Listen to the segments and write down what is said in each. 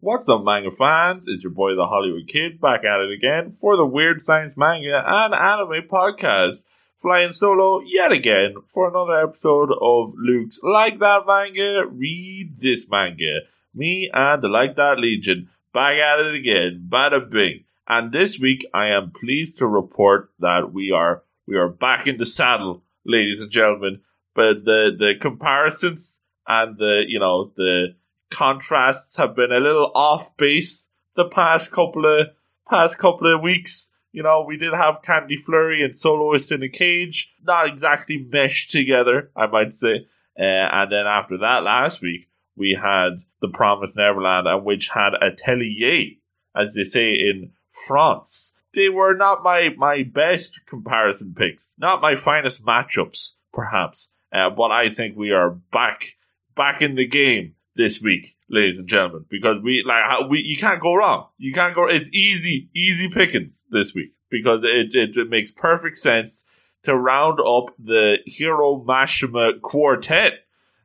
What's up, manga fans? It's your boy, the Hollywood Kid, back at it again for the Weird Science Manga and Anime Podcast. Flying solo yet again for another episode of Luke's Like That Manga, Read This Manga. Me and the Like That Legion back at it again, bada bing. And this week I am pleased to report that we are we are back in the saddle, ladies and gentlemen. But the the comparisons and the you know the contrasts have been a little off base the past couple of past couple of weeks. You know, we did have Candy Flurry and Soloist in a Cage, not exactly meshed together, I might say. Uh, and then after that, last week we had The Promised Neverland, and Witch Hat Atelier, as they say in France. They were not my my best comparison picks, not my finest matchups, perhaps. Uh, but I think we are back back in the game this week, ladies and gentlemen, because we like we you can't go wrong. You can't go. It's easy, easy pickings this week because it it, it makes perfect sense to round up the Hiro Mashima quartet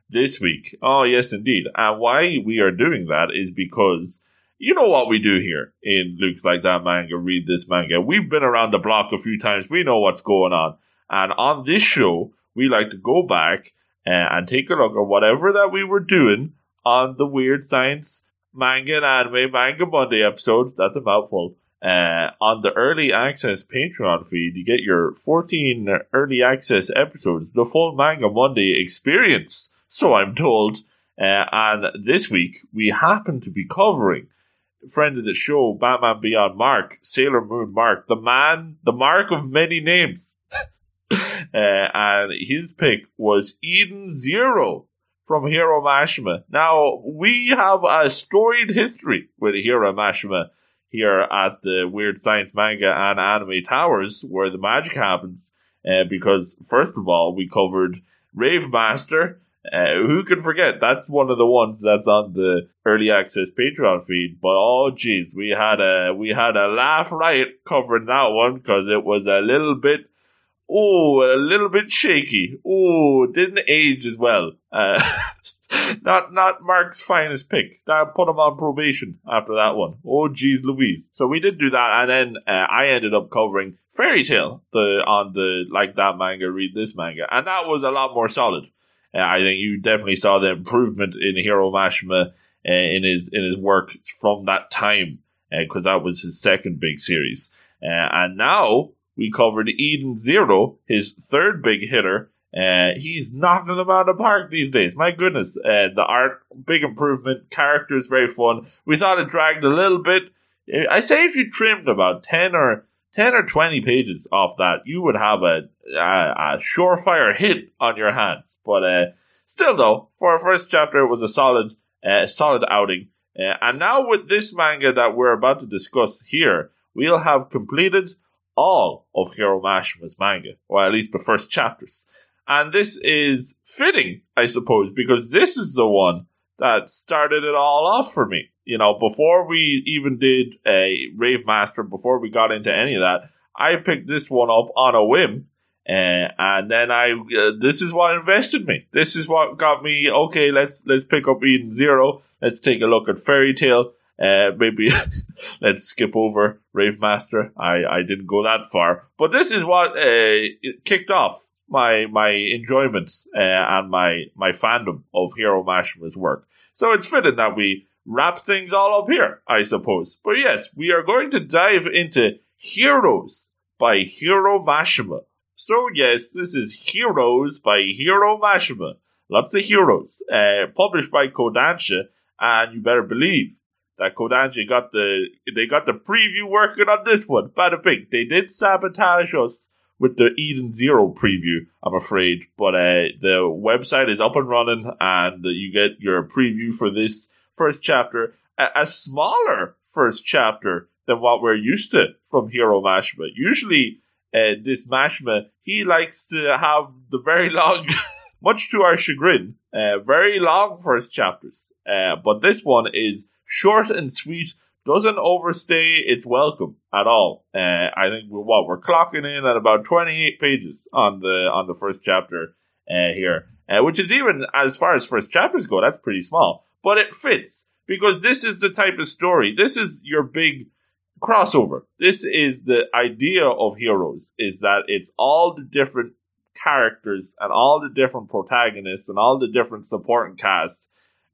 this week. Oh yes, indeed. And why we are doing that is because you know what we do here in Luke's Like That Manga, read this manga. We've been around the block a few times. We know what's going on. And on this show, we like to go back uh, and take a look at whatever that we were doing on the Weird Science Manga and Anime Manga Monday episode. That's a mouthful. Uh, on the early access Patreon feed, you get your 14 early access episodes, the full Manga Monday experience, so I'm told. Uh, and this week, we happen to be covering friend of the show, Batman Beyond Mark, Sailor Moon Mark, the man, the mark of many names. uh, and his pick was Eden Zero from Hiro Mashima. Now, we have a storied history with Hiro Mashima here at the Weird Science Manga and Anime Towers, where the magic happens. Uh, because, first of all, we covered Rave Master. Uh, who can forget? That's one of the ones that's on the early access Patreon feed. But oh, geez, we had a we had a laugh riot covering that one because it was a little bit oh, a little bit shaky. Oh, didn't age as well. Uh, not not Mark's finest pick. I put him on probation after that one. Oh, geez, Louise. So we did do that, and then uh, I ended up covering Fairy Tail the on the like that manga, read this manga, and that was a lot more solid. Uh, I think you definitely saw the improvement in Hiro Mashima uh, in his in his work from that time because uh, that was his second big series, uh, and now we covered Eden Zero, his third big hitter. Uh, he's knocking them out of the park these days. My goodness. Uh, the art, big improvement. Characters, very fun. We thought it dragged a little bit. I say if you trimmed about 10 or 10 or 20 pages off that, you would have a, a, a surefire hit on your hands. But uh, still, though, for our first chapter, it was a solid, uh, solid outing. Uh, and now with this manga that we're about to discuss here, we'll have completed all of Hiro Mashima's manga, or at least the first chapters. And this is fitting, I suppose, because this is the one that started it all off for me. You know, before we even did a Rave Master, before we got into any of that, I picked this one up on a whim. Uh, and then I, uh, this is what invested me. This is what got me, okay, let's, let's pick up Eden Zero. Let's take a look at Fairy Tail. Uh, maybe let's skip over Rave Master. I, I didn't go that far, but this is what uh, kicked off my my enjoyment uh, and my my fandom of Hiro Mashima's work. So it's fitting that we wrap things all up here, I suppose. But yes, we are going to dive into Heroes by Hiro Mashima. So yes, this is Heroes by Hiro Mashima. Lots of heroes. Uh, published by Kodansha, and you better believe that Kodansha got the they got the preview working on this one. Bada bing. They did sabotage us with the Eden Zero preview, I'm afraid. But uh, the website is up and running, and you get your preview for this first chapter. A, a smaller first chapter than what we're used to from Hiro Mashima. Usually, uh, this Mashima, he likes to have the very long, much to our chagrin, uh, very long first chapters. Uh, but this one is short and sweet, doesn't overstay its welcome at all. Uh, I think we're, what we're clocking in at about 28 pages on the on the first chapter uh, here, uh, which is even as far as first chapters go, that's pretty small, but it fits because this is the type of story. This is your big crossover. This is the idea of heroes is that it's all the different characters and all the different protagonists and all the different supporting cast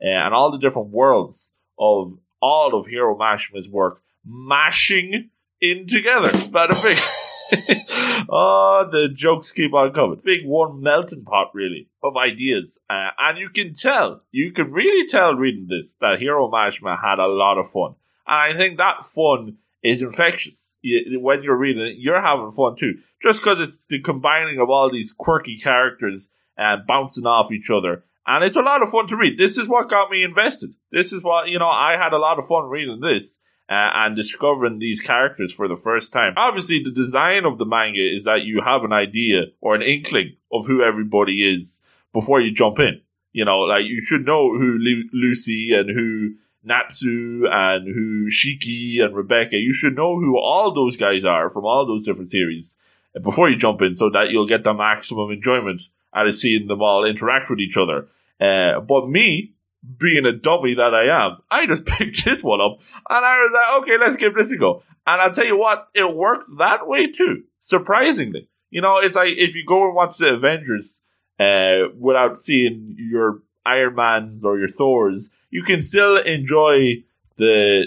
uh, and all the different worlds of all of Hiro Mashima's work mashing in together. Bada big. oh, the jokes keep on coming. Big one melting pot, really, of ideas. Uh, and you can tell, you can really tell reading this that Hiro Mashima had a lot of fun. And I think that fun is infectious. When you're reading it, you're having fun too. Just because it's the combining of all these quirky characters and bouncing off each other. And it's a lot of fun to read. This is what got me invested. This is what, you know, I had a lot of fun reading this. Uh, and discovering these characters for the first time. Obviously, the design of the manga is that you have an idea or an inkling of who everybody is before you jump in. You know, like you should know who Lu- Lucy and who Natsu and who Shiki and Rebecca. You should know who all those guys are from all those different series before you jump in so that you'll get the maximum enjoyment out of seeing them all interact with each other. Uh, but me, being a dummy that I am, I just picked this one up and I was like, okay, let's give this a go. And I'll tell you what, it worked that way too, surprisingly. You know, it's like if you go and watch the Avengers uh, without seeing your Iron Mans or your Thors, you can still enjoy the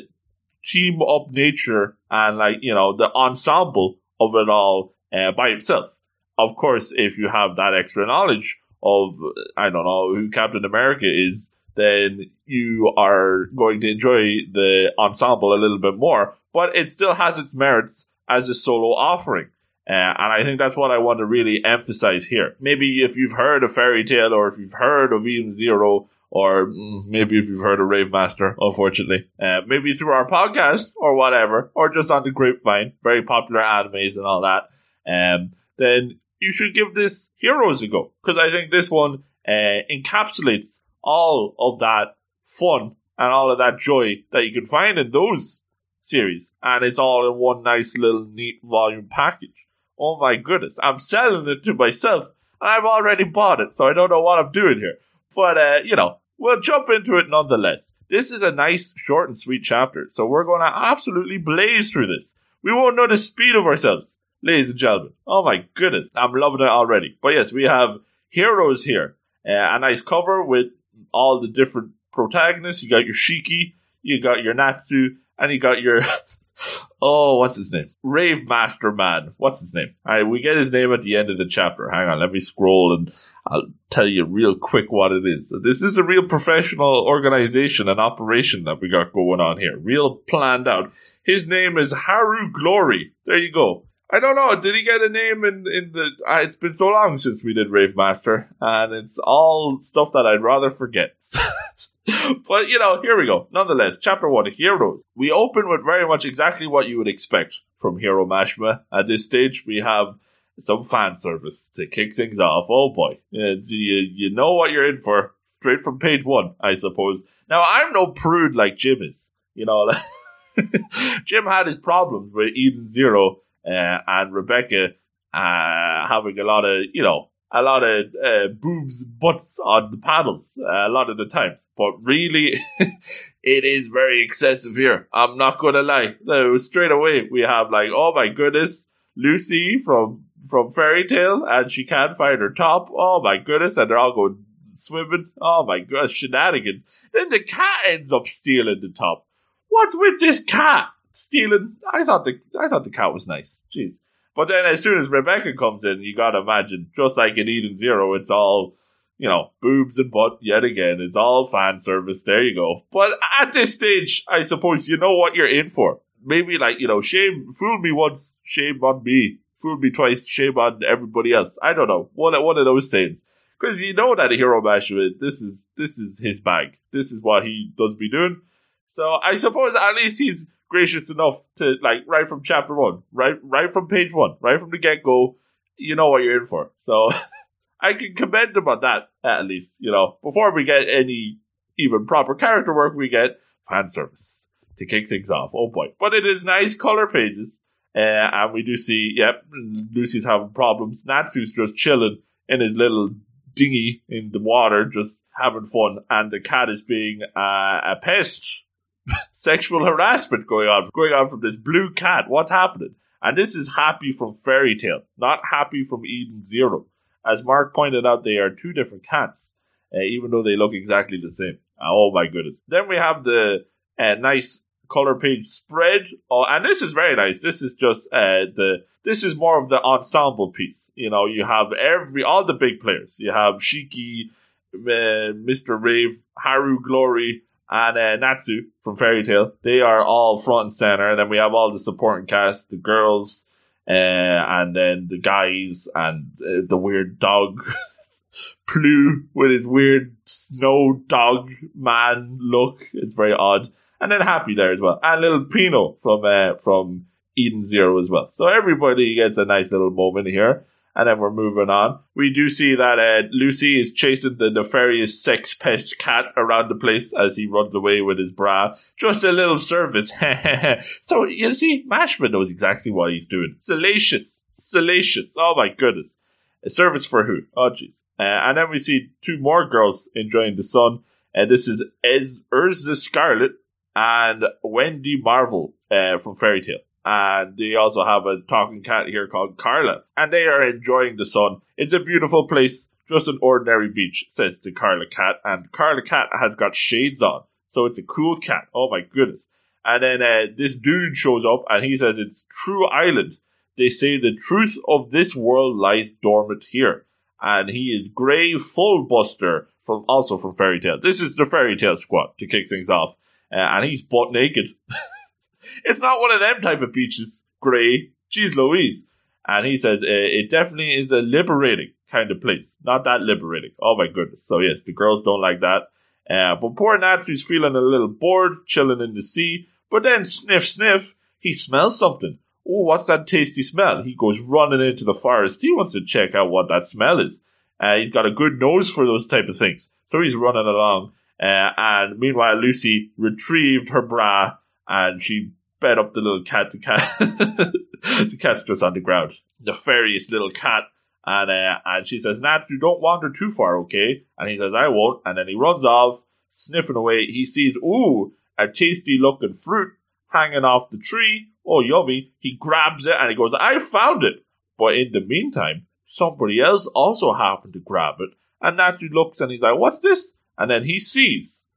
team up nature and like, you know, the ensemble of it all uh, by itself. Of course, if you have that extra knowledge of, I don't know, who Captain America is, then you are going to enjoy the ensemble a little bit more. But it still has its merits as a solo offering. Uh, and I think that's what I want to really emphasize here. Maybe if you've heard of Fairy Tail or if you've heard of Eden Zero, or mm, maybe if you've heard of Rave Master, unfortunately, uh, maybe through our podcast or whatever, or just on the grapevine, very popular animes and all that, um, then you should give this Heroes a go because I think this one uh, encapsulates all of that fun and all of that joy that you can find in those series, and it's all in one nice little neat volume package. Oh my goodness, I'm selling it to myself, and I've already bought it, so I don't know what I'm doing here. But uh, you know, we'll jump into it nonetheless. This is a nice, short, and sweet chapter, so we're going to absolutely blaze through this. We won't know the speed of ourselves ladies and gentlemen. Oh my goodness, I'm loving it already. But yes, we have heroes here. Uh, a nice cover with all the different protagonists. You got your Shiki, you got your Natsu, and you got your oh, what's his name? Rave Master Man. What's his name? All right, we get his name at the end of the chapter. Hang on, let me scroll and I'll tell you real quick what it is. This is a real professional organization and operation that we got going on here. Real planned out. His name is Haru Glory. There you go. I don't know. Did he get a name in in the? Uh, it's been so long since we did Rave Master, and it's all stuff that I'd rather forget. but you know, here we go. Nonetheless, chapter one, Heroes. We open with very much exactly what you would expect from Hiro Mashima. At this stage, we have some fan service to kick things off. Oh boy, uh, you you know what you're in for straight from page one, I suppose. Now I'm no prude like Jim is. You know, Jim had his problems with Eden Zero uh, and Rebecca uh, having a lot of, you know, a lot of uh, boobs, butts on the panels uh, a lot of the times. But really, it is very excessive here. I'm not going to lie. No, straight away, we have like, oh my goodness, Lucy from from Fairy Tail, and she can't find her top. Oh my goodness, and they're all going swimming. Oh my gosh, shenanigans. Then the cat ends up stealing the top. What's with this cat? Stealing. I thought the I thought the cat was nice. Jeez. But then as soon as Rebecca comes in, you gotta imagine, just like in Eden Zero, it's all, you know, boobs and butt yet again. It's all fan service. There you go. But at this stage, I suppose you know what you're in for. Maybe like, you know, shame, fool me once, shame on me. Fool me twice, shame on everybody else. I don't know. One, one of those things. Because you know that a hero mash, this is, this is his bag. This is what he does be doing. So I suppose at least he's gracious enough to like right from chapter one, right right from page one, right from the get go, you know what you're in for. So I can commend him on that at least. You know, before we get any even proper character work, we get fan service to kick things off. Oh boy! But it is nice color pages, uh, and we do see, yep, Lucy's having problems. Natsu's just chilling in his little dinghy in the water, just having fun, and the cat is being uh, a pest sexual harassment going on, going on from this blue cat. What's happening? And this is Happy from Fairy Tail, not Happy from Eden Zero. As Mark pointed out, they are two different cats, uh, even though they look exactly the same. Oh my goodness. Then we have the uh, nice color page spread. Oh, and this is very nice. This is just uh, the this is more of the ensemble piece. You know, you have every all the big players. You have Shiki, uh, Mr. Rave, Haru Glory, and uh, Natsu from Fairy Tail. They are all front and center. And then we have all the supporting cast, the girls, uh, and then the guys, and uh, the weird dog. Plu with his weird snow dog man look. It's very odd. And then Happy there as well. And little Pino from uh, from Eden Zero as well. So everybody gets a nice little moment here. And then we're moving on. We do see that uh, Lucy is chasing the nefarious sex pest cat around the place as he runs away with his bra. Just a little service. so you see, Mashima knows exactly what he's doing. Salacious. Salacious. Oh my goodness. A service for who? Oh jeez. Uh, and then we see two more girls enjoying the sun. And uh, this is Ez- Erza Scarlet and Wendy Marvel uh, from Fairy Tail and they also have a talking cat here called Carla, and they are enjoying the sun. It's a beautiful place, just an ordinary beach, says the Carla cat, and Carla cat has got shades on, so it's a cool cat. Oh my goodness! And then uh, this dude shows up, and he says it's True Island. They say the truth of this world lies dormant here, and he is Gray Fullbuster from also from Fairy Tail. This is the Fairy Tail squad to kick things off, uh, and he's butt naked. it's not one of them type of beaches, Gray. Jeez Louise. And he says uh, it definitely is a liberating kind of place. Not that liberating. Oh my goodness. So yes, the girls don't like that. Uh, but poor Natsu's feeling a little bored, chilling in the sea. But then sniff, sniff, he smells something. Oh, what's that tasty smell? He goes running into the forest. He wants to check out what that smell is. Uh, he's got a good nose for those type of things. So he's running along. Uh, and meanwhile, Lucy retrieved her bra and she fed up the little cat. The cat, the cat's just on the ground. Nefarious little cat. And uh, and she says, Nat, you don't wander too far, okay? And he says, I won't. And then he runs off, sniffing away. He sees, ooh, a tasty looking fruit hanging off the tree. Oh, yummy. He grabs it and he goes, I found it. But in the meantime, somebody else also happened to grab it. And Natsu looks and he's like, What's this? And then he sees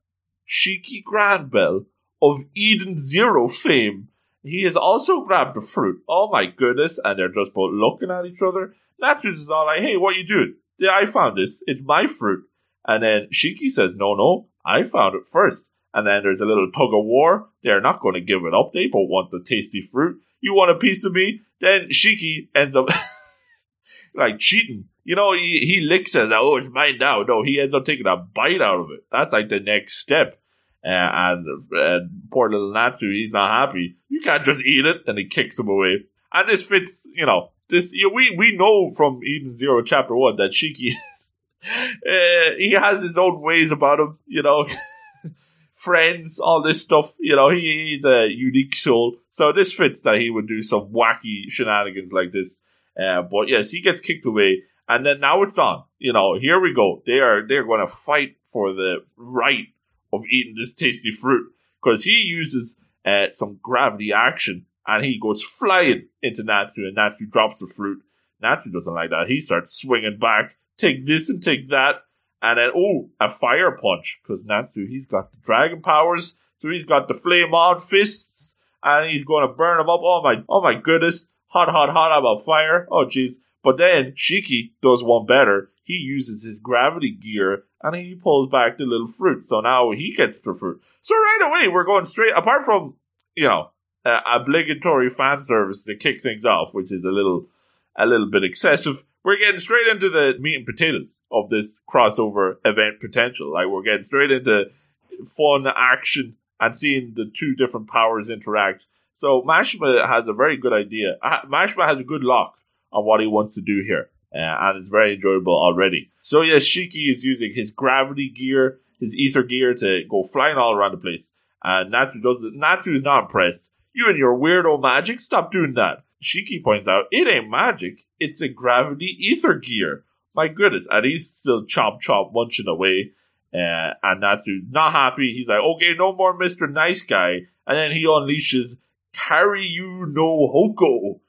Shiki Granbell of Eden Zero fame. He has also grabbed the fruit. Oh my goodness. And they're just both looking at each other. Natsus is all like, hey, what you doing? Yeah, I found this. It's my fruit. And then Shiki says, no, no, I found it first. And then there's a little tug of war. They're not going to give it up. They both want the tasty fruit. You want a piece of me? Then Shiki ends up like cheating. You know, he, he licks it. Oh, it's mine now. No, he ends up taking a bite out of it. That's like the next step. And, and poor little Natsu, he's not happy. You can't just eat it, and he kicks him away. And this fits, you know, this you know, we we know from Eden Zero Chapter One that Shiki, uh, he has his own ways about him, you know. friends, all this stuff. You know, he, he's a unique soul. So this fits that he would do some wacky shenanigans like this. Uh, but yes, he gets kicked away, and then now it's on. You know, here we go. They are they're going to fight for the right of eating this tasty fruit because he uses uh, some gravity action and he goes flying into Natsu and Natsu drops the fruit. Natsu doesn't like that. He starts swinging back, take this and take that, and then oh, a fire punch because Natsu he's got the dragon powers, so he's got the flame on fists and he's going to burn them up. Oh my, oh my goodness, hot, hot, hot about fire. Oh jeez. But then Shiki does one better. He uses his gravity gear and he pulls back the little fruit. So now he gets the fruit. So right away, we're going straight, apart from, you know, uh, obligatory fan service to kick things off, which is a little, a little bit excessive. We're getting straight into the meat and potatoes of this crossover event potential. Like we're getting straight into fun action and seeing the two different powers interact. So Mashima has a very good idea. Uh, Mashima has a good lock on what he wants to do here and it's very enjoyable already. So yeah, Shiki is using his gravity gear, his ether gear to go flying all around the place. And Natsu does it. Natsu is not impressed. You and your weirdo magic, stop doing that. Shiki points out, it ain't magic, it's a gravity ether gear. My goodness, and he's still chomp chomp munching away. Uh, and Natsu not happy. He's like, okay, no more Mr. Nice Guy. And then he unleashes Karyu no Hoko.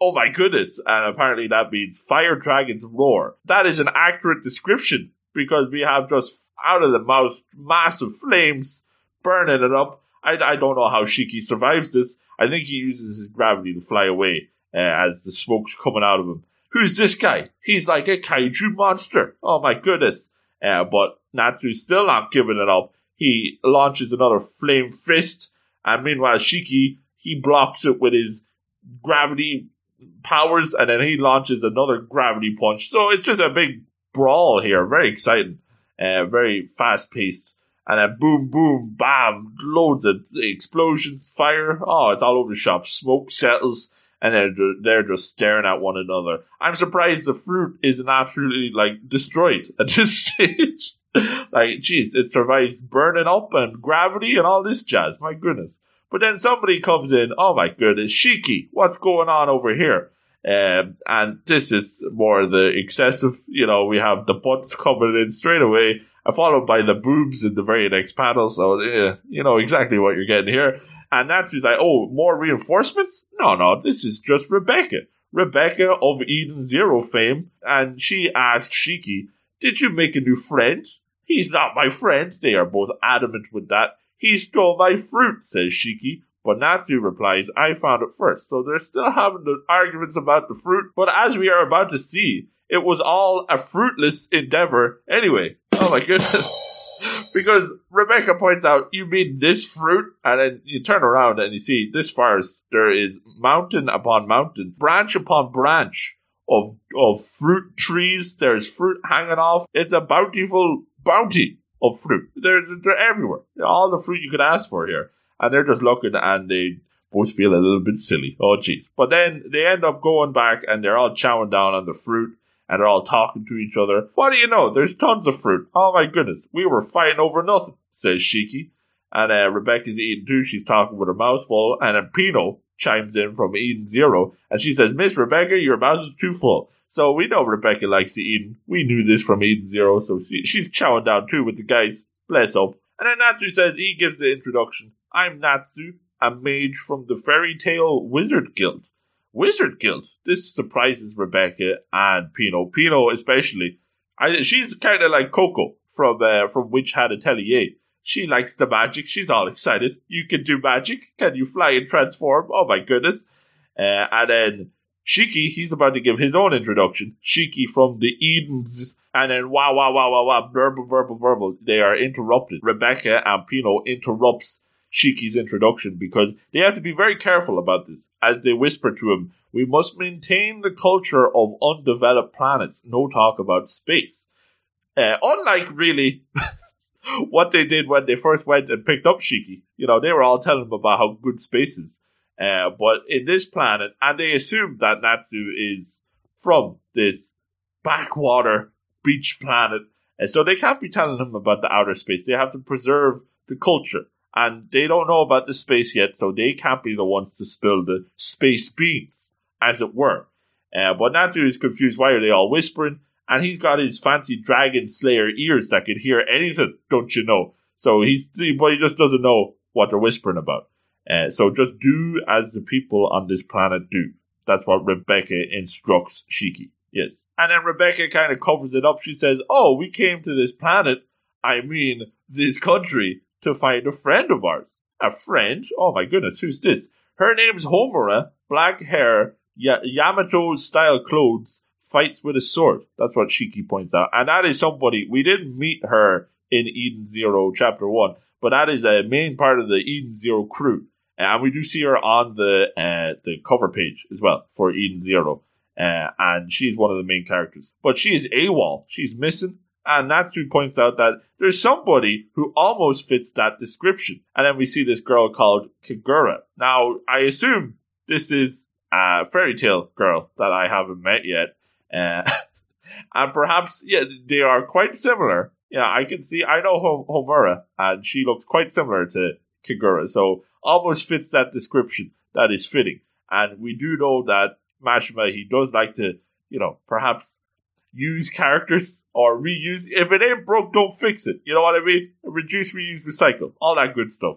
Oh my goodness. And apparently that means Fire Dragon's Roar. That is an accurate description because we have just out of the mouth massive flames burning it up. I, I don't know how Shiki survives this. I think he uses his gravity to fly away uh, as the smoke's coming out of him. Who's this guy? He's like a kaiju monster. Oh my goodness. Uh, but Natsu's still not giving it up. He launches another flame fist, and meanwhile Shiki, he blocks it with his gravity powers, and then he launches another gravity punch. So it's just a big brawl here. Very exciting. Uh, very fast paced and then boom, boom, bam, loads of explosions, fire. Oh, it's all over the shop. Smoke settles, and they're they're just staring at one another. I'm surprised the fruit isn't absolutely like destroyed at this stage. like, geez, it survives burning up and gravity and all this jazz. My goodness. But then somebody comes in. Oh my goodness, Shiki, what's going on over here? Um, and this is more the excessive. You know, we have the butts coming in straight away followed by the boobs in the very next panel. So, yeah, you know exactly what you're getting here. And Natsu's like, oh, more reinforcements? No, no, this is just Rebecca. Rebecca of Eden Zero fame. And she asked Shiki, did you make a new friend? He's not my friend. They are both adamant with that. He stole my fruit, says Shiki. But Natsu replies, I found it first. So they're still having the arguments about the fruit. But as we are about to see, it was all a fruitless endeavor anyway. Oh my goodness. because Rebecca points out, you mean this fruit? And then you turn around and you see this forest, there is mountain upon mountain, branch upon branch of, of fruit trees. There's fruit hanging off. It's a bountiful bounty of fruit. There's, they're everywhere. All the fruit you could ask for here. And they're just looking and they both feel a little bit silly. Oh, jeez. But then they end up going back and they're all chowing down on the fruit and they're all talking to each other. What do you know? There's tons of fruit. Oh my goodness, we were fighting over nothing, says Shiki. And uh, Rebecca's eating too. She's talking with her mouth full. And then Pino chimes in from Eden Zero. And she says, Miss Rebecca, your mouth is too full. So we know Rebecca likes to eat. We knew this from Eden Zero. So she, she's chowing down too with the guys. Bless up. And then Natsu says, he gives the introduction. I'm Natsu, a mage from the Fairy Tail Wizard Guild. Wizard Guild. This surprises Rebecca and Pino. Pino especially. I, she's kind of like Coco from uh, from Witch Hat Atelier. She likes the magic. She's all excited. You can do magic. Can you fly and transform? Oh my goodness. Uh, and then Shiki, he's about to give his own introduction. Shiki from the Edens. And then wow, wow, wow, wow, wow, verbal, verbal, burble. They are interrupted. Rebecca and Pino interrupts Shiki's introduction because they have to be very careful about this. As they whisper to him, we must maintain the culture of undeveloped planets, no talk about space. Uh, unlike really what they did when they first went and picked up Shiki. You know, they were all telling him about how good space is. Uh, but in this planet, and they assume that Natsu is from this backwater beach planet, and so they can't be telling him about the outer space. They have to preserve the culture and they don't know about the space yet, so they can't be the ones to spill the space beans, as it were. Uh, but Natsu is confused. Why are they all whispering? And he's got his fancy dragon slayer ears that can hear anything, don't you know? So he's, but he just doesn't know what they're whispering about. Uh, so just do as the people on this planet do. That's what Rebecca instructs Shiki. Yes. And then Rebecca kind of covers it up. She says, Oh, we came to this planet, I mean, this country, to find a friend of ours. A friend? Oh my goodness, who's this? Her name's Homura, black hair, Yamato style clothes, fights with a sword. That's what Shiki points out. And that is somebody, we didn't meet her in Eden Zero Chapter 1, but that is a main part of the Eden Zero crew. And we do see her on the uh, the cover page as well for Eden Zero. Uh, and she's one of the main characters. But she is AWOL. She's missing. And Natsu points out that there's somebody who almost fits that description. And then we see this girl called Kagura. Now, I assume this is a Fairy Tail girl that I haven't met yet. Uh, and perhaps, yeah, they are quite similar. Yeah, I can see, I know Homura, and she looks quite similar to Kagura. So almost fits that description that is fitting. And we do know that Mashima, he does like to, you know, perhaps use characters or reuse. If it ain't broke, don't fix it. You know what I mean? Reduce, reuse, recycle, all that good stuff.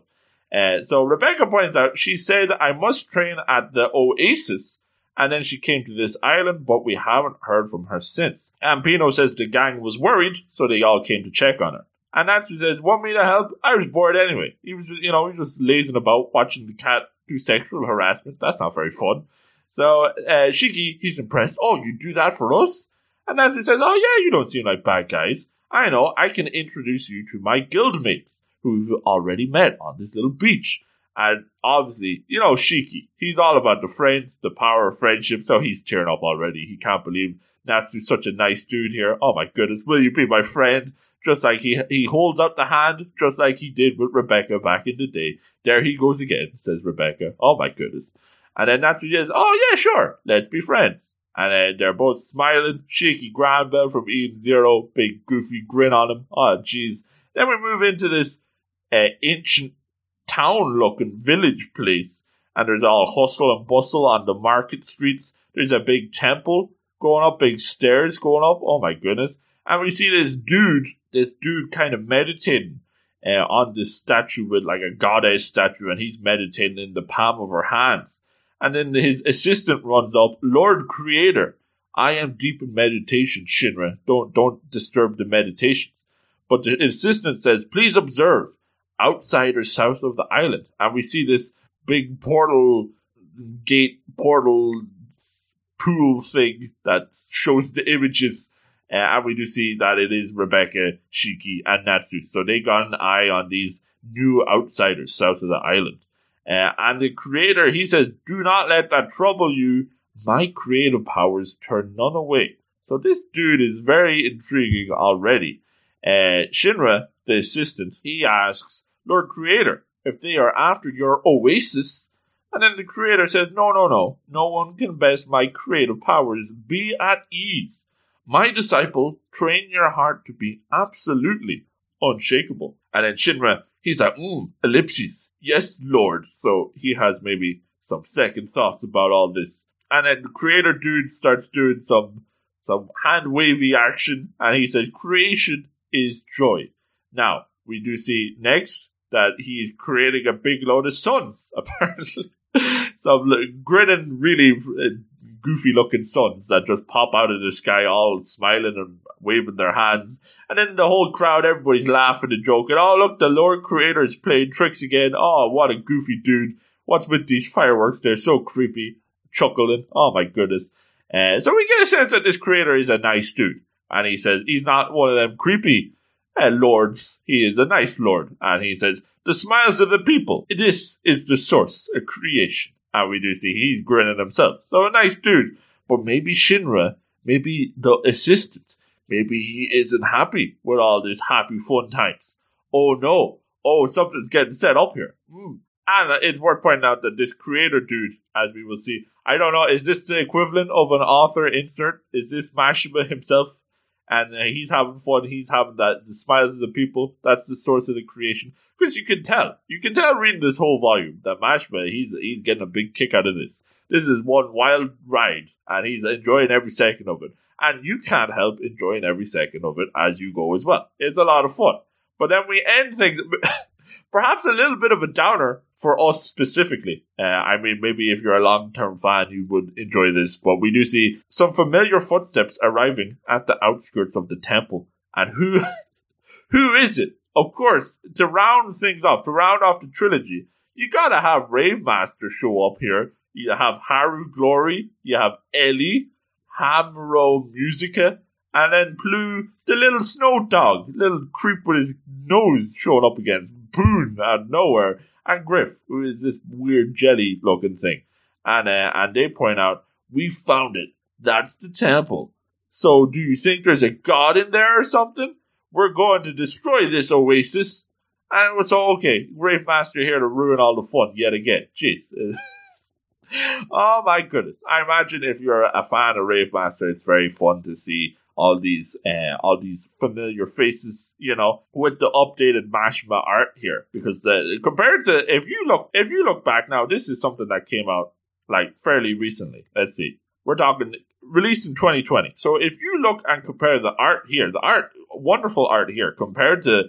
Uh, so Rebecca points out she said, "I must train at the Oasis." And then she came to this island, but we haven't heard from her since. And Pino says the gang was worried, so they all came to check on her. And Natsu says, Want me to help? I was bored anyway. He was, you know, he was just lazing about watching the cat do sexual harassment. That's not very fun. So uh, Shiki, he's impressed. Oh, you do that for us? And Natsu says, Oh, yeah, you don't seem like bad guys. I know, I can introduce you to my guildmates who we've already met on this little beach. And obviously, you know, Shiki, he's all about the friends, the power of friendship, so he's tearing up already. He can't believe Natsu's such a nice dude here. Oh my goodness, will you be my friend? Just like he he holds out the hand, just like he did with Rebecca back in the day. There he goes again, says Rebecca. Oh my goodness. And then Natsu says, Oh yeah, sure, let's be friends. And then they're both smiling. Shiki Granbell from Eden Zero, big goofy grin on him. Oh jeez. Then we move into this uh, ancient town looking village place. And there's all hustle and bustle on the market streets. There's a big temple going up, big stairs going up. Oh my goodness. And we see this dude, this dude kind of meditating uh, on this statue with like a goddess statue, and he's meditating in the palm of her hands. And then his assistant runs up, Lord Creator, I am deep in meditation, Shinra. Don't don't disturb the meditations. But the assistant says, please observe outside or south of the island. And we see this big portal gate portal pool thing that shows the images. Uh, and we do see that it is Rebecca, Shiki, and Natsu. So they got an eye on these new outsiders south of the island. Uh, and the creator, he says, do not let that trouble you. My creative powers turn none away. So this dude is very intriguing already. Uh, Shinra, the assistant, he asks, Lord Creator, if they are after your oasis, and then the Creator says, No, no, no, no one can best my creative powers. Be at ease. My disciple, train your heart to be absolutely unshakable. And then Shinra, he's like, mm, ellipses. Yes, Lord. So he has maybe some second thoughts about all this. And then the creator dude starts doing some some hand wavy action and he says, Creation is joy. Now, we do see next that he's creating a big load of sons, apparently. Some grinning, really uh, goofy looking sons that just pop out of the sky, all smiling and waving their hands. And then the whole crowd, everybody's laughing and joking. Oh, look, the Lord Creator is playing tricks again. Oh, what a goofy dude. What's with these fireworks? They're so creepy. Chuckling. Oh, my goodness. Uh, so we get a sense that this creator is a nice dude. And he says he's not one of them creepy uh, lords. He is a nice lord. And he says, the smiles of the people. This is the source of creation. And we do see he's grinning himself. So a nice dude. But maybe Shinra, maybe the assistant, maybe he isn't happy with all these happy fun times. Oh no. Oh, something's getting set up here. Mm. And it's worth pointing out that this creator dude, as we will see, I don't know, is this the equivalent of an author insert? Is this Mashima himself? And uh, he's having fun. He's having that the smiles of the people. That's the source of the creation. Because you can tell, you can tell reading this whole volume that Mashima he's he's getting a big kick out of this. This is one wild ride, and he's enjoying every second of it. And you can't help enjoying every second of it as you go as well. It's a lot of fun. But then we end things. perhaps a little bit of a downer for us specifically. Uh, I mean, maybe if you're a long term fan, you would enjoy this, but we do see some familiar footsteps arriving at the outskirts of the temple. And who, who is it? Of course, to round things off, to round off the trilogy, you gotta have Rave Master show up here. You have Haru Glory, you have Ellie, Hamrio Musica, and then Plu, the little snow dog, little creep with his nose showing up against Poon out of nowhere, and Griff, who is this weird jelly looking thing. And uh, and they point out, we found it. That's the temple. So do you think there's a god in there or something? We're going to destroy this oasis. And it was so okay. Grave Master here to ruin all the fun yet again. Jeez. oh my goodness. I imagine if you're a fan of Rave Master, it's very fun to see all these uh, all these familiar faces, you know, with the updated Mashima art here. Because uh, compared to if you look if you look back now, this is something that came out like fairly recently. Let's see, we're talking released in 2020. So if you look and compare the art here, the art, wonderful art here, compared to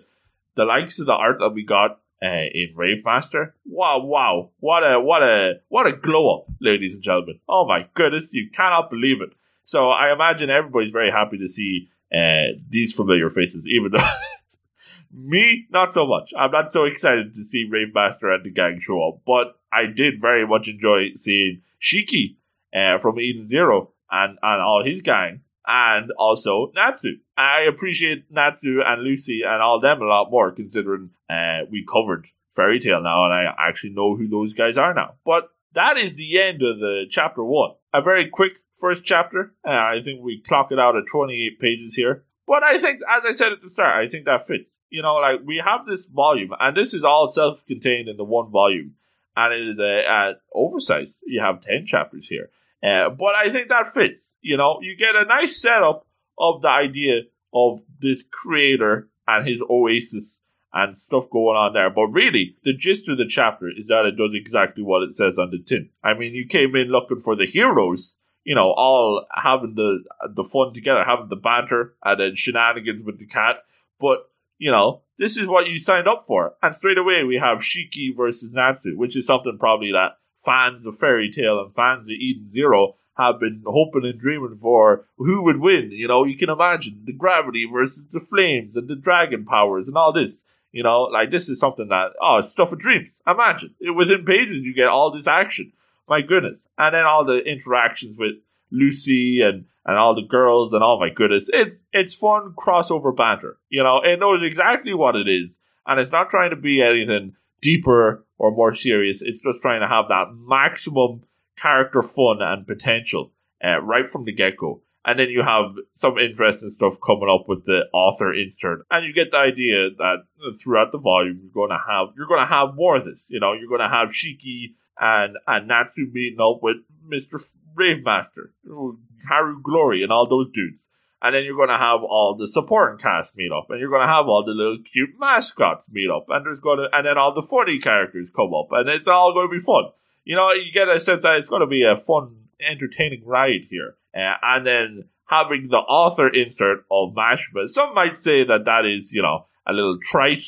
the likes of the art that we got uh, in Rave Master, wow, wow, what a, what a, what a glow up, ladies and gentlemen. Oh my goodness, you cannot believe it. So I imagine everybody's very happy to see uh, these familiar faces, even though me, not so much. I'm not so excited to see Rave Master and the gang show up, but I did very much enjoy seeing Shiki uh, from Eden Zero and, and all his gang, and also Natsu. I appreciate Natsu and Lucy and all them a lot more, considering uh, we covered Fairy Tail now, and I actually know who those guys are now. But that is the end of the chapter one. A very quick first chapter. Uh, I think we clock it out at 28 pages here. But I think, as I said at the start, I think that fits. You know, like we have this volume, and this is all self contained in the one volume, and it is a, a oversized. You have 10 chapters here. Uh, but I think that fits. You know, you get a nice setup of the idea of this creator and his oasis and stuff going on there. But really, the gist of the chapter is that it does exactly what it says on the tin. I mean, you came in looking for the heroes, you know, all having the the fun together, having the banter and then shenanigans with the cat. But you know, this is what you signed up for, and straight away we have Shiki versus Natsu, which is something probably that fans of Fairy Tail and fans of Eden Zero have been hoping and dreaming for who would win. You know, you can imagine the gravity versus the flames and the dragon powers and all this. You know, like this is something that oh, it's stuff of dreams. Imagine it, within pages you get all this action. My goodness, and then all the interactions with Lucy and and all the girls and oh my goodness, it's it's fun crossover banter. You know, it knows exactly what it is, and it's not trying to be anything deeper or more serious. It's just trying to have that maximum character fun and potential uh, right from the get go. And then you have some interesting stuff coming up with the author insert, and you get the idea that throughout the volume you're going to have you're going to have more of this. You know, you're going to have Shiki and and Natsu meeting up with Mister Rave Master, Haru Glory, and all those dudes. And then you're going to have all the supporting cast meet up, and you're going to have all the little cute mascots meet up, and there's going to, and then all the funny characters come up, and it's all going to be fun. You know, you get a sense that it's going to be a fun, entertaining ride here, uh, and then having the author insert of Mashima. Some might say that that is, you know, a little trite,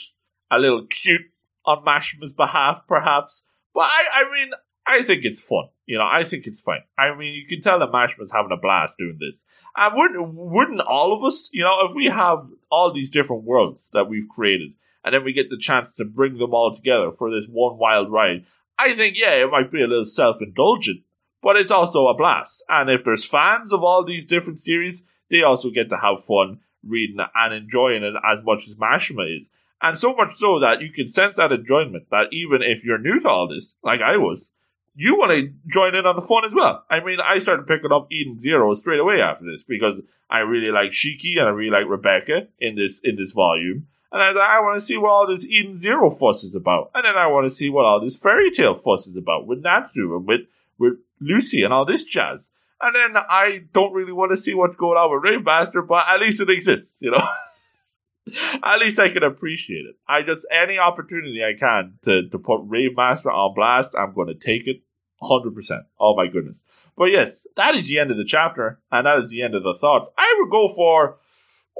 a little cute on Mashima's behalf, perhaps. But I, I mean, I think it's fun. You know, I think it's fine. I mean, you can tell that Mashima's having a blast doing this. And wouldn't, wouldn't all of us, you know, if we have all these different worlds that we've created, and then we get the chance to bring them all together for this one wild ride, I think, yeah, it might be a little self indulgent, but it's also a blast. And if there's fans of all these different series, they also get to have fun reading and enjoying it as much as Mashima is. And so much so that you can sense that enjoyment that even if you're new to all this, like I was, you want to join in on the fun as well. I mean, I started picking up Eden Zero straight away after this because I really like Shiki and I really like Rebecca in this in this volume. And I, I want to see what all this Eden Zero fuss is about. And then I want to see what all this Fairy Tail fuss is about with Natsu and with, with Lucy and all this jazz. And then I don't really want to see what's going on with Rave Master, but at least it exists, you know? at least I can appreciate it. I just, any opportunity I can to, to put Rave Master on blast, I'm going to take it 100%. Oh my goodness. But yes, that is the end of the chapter, and that is the end of the thoughts. I would go for,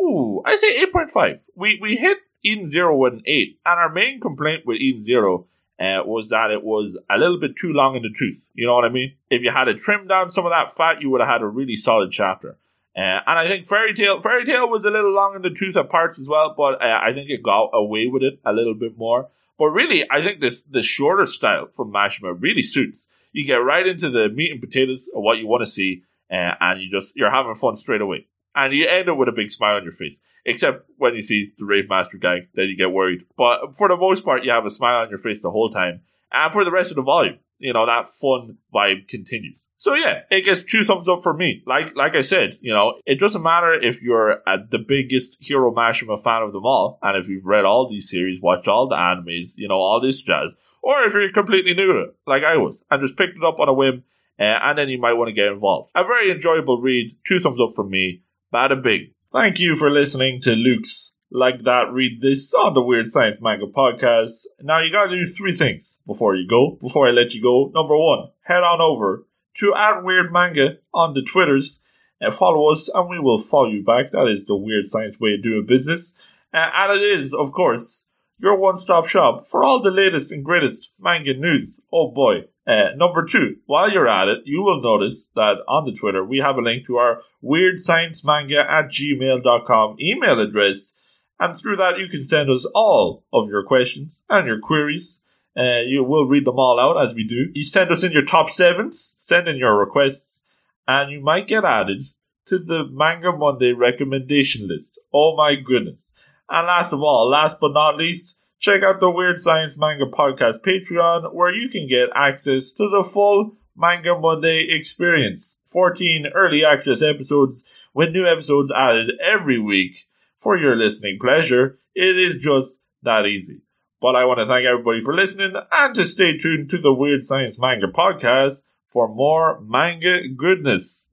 ooh, I say 8.5. We, we hit Eden Zero with an 8, and our main complaint with Eden Zero uh, was that it was a little bit too long in the tooth. You know what I mean? If you had to trim down some of that fat, you would have had a really solid chapter. Uh, and I think Fairy Tail Fairy Tail was a little long in the tooth at parts as well, but uh, I think it got away with it a little bit more. But really, I think this the shorter style from Mashima really suits you get right into the meat and potatoes of what you want to see, uh, and you just you're having fun straight away, and you end up with a big smile on your face. Except when you see the Rave Master guy, then you get worried. But for the most part, you have a smile on your face the whole time, and for the rest of the volume, you know that fun vibe continues. So yeah, it gets two thumbs up for me. Like like I said, you know, it doesn't matter if you're the biggest Hiro Mashima fan of them all, and if you've read all these series, watched all the animes, you know, all this jazz or if you're completely new to it, like I was, and just picked it up on a whim, uh, and then you might want to get involved. A very enjoyable read. Two thumbs up from me. Bad and big. Thank you for listening to Luke's Like That Read This on the Weird Science Manga podcast. Now you gotta do three things before you go, before I let you go. Number one, head on over to at Weird Manga on the Twitters and follow us and we will follow you back. That is the Weird Science way of doing business. Uh, and it is, of course, your one stop shop for all the latest and greatest manga news. Oh boy. Uh, number two, while you're at it, you will notice that on the Twitter we have a link to our weird science manga at gmail.com email address. And through that, you can send us all of your questions and your queries. Uh, you will read them all out as we do. You send us in your top sevens, send in your requests, and you might get added to the Manga Monday recommendation list. Oh my goodness. And last of all, last but not least, check out the Weird Science Manga Podcast Patreon, where you can get access to the full Manga Monday experience. 14 early access episodes with new episodes added every week for your listening pleasure. It is just that easy. But I want to thank everybody for listening and to stay tuned to the Weird Science Manga Podcast for more manga goodness.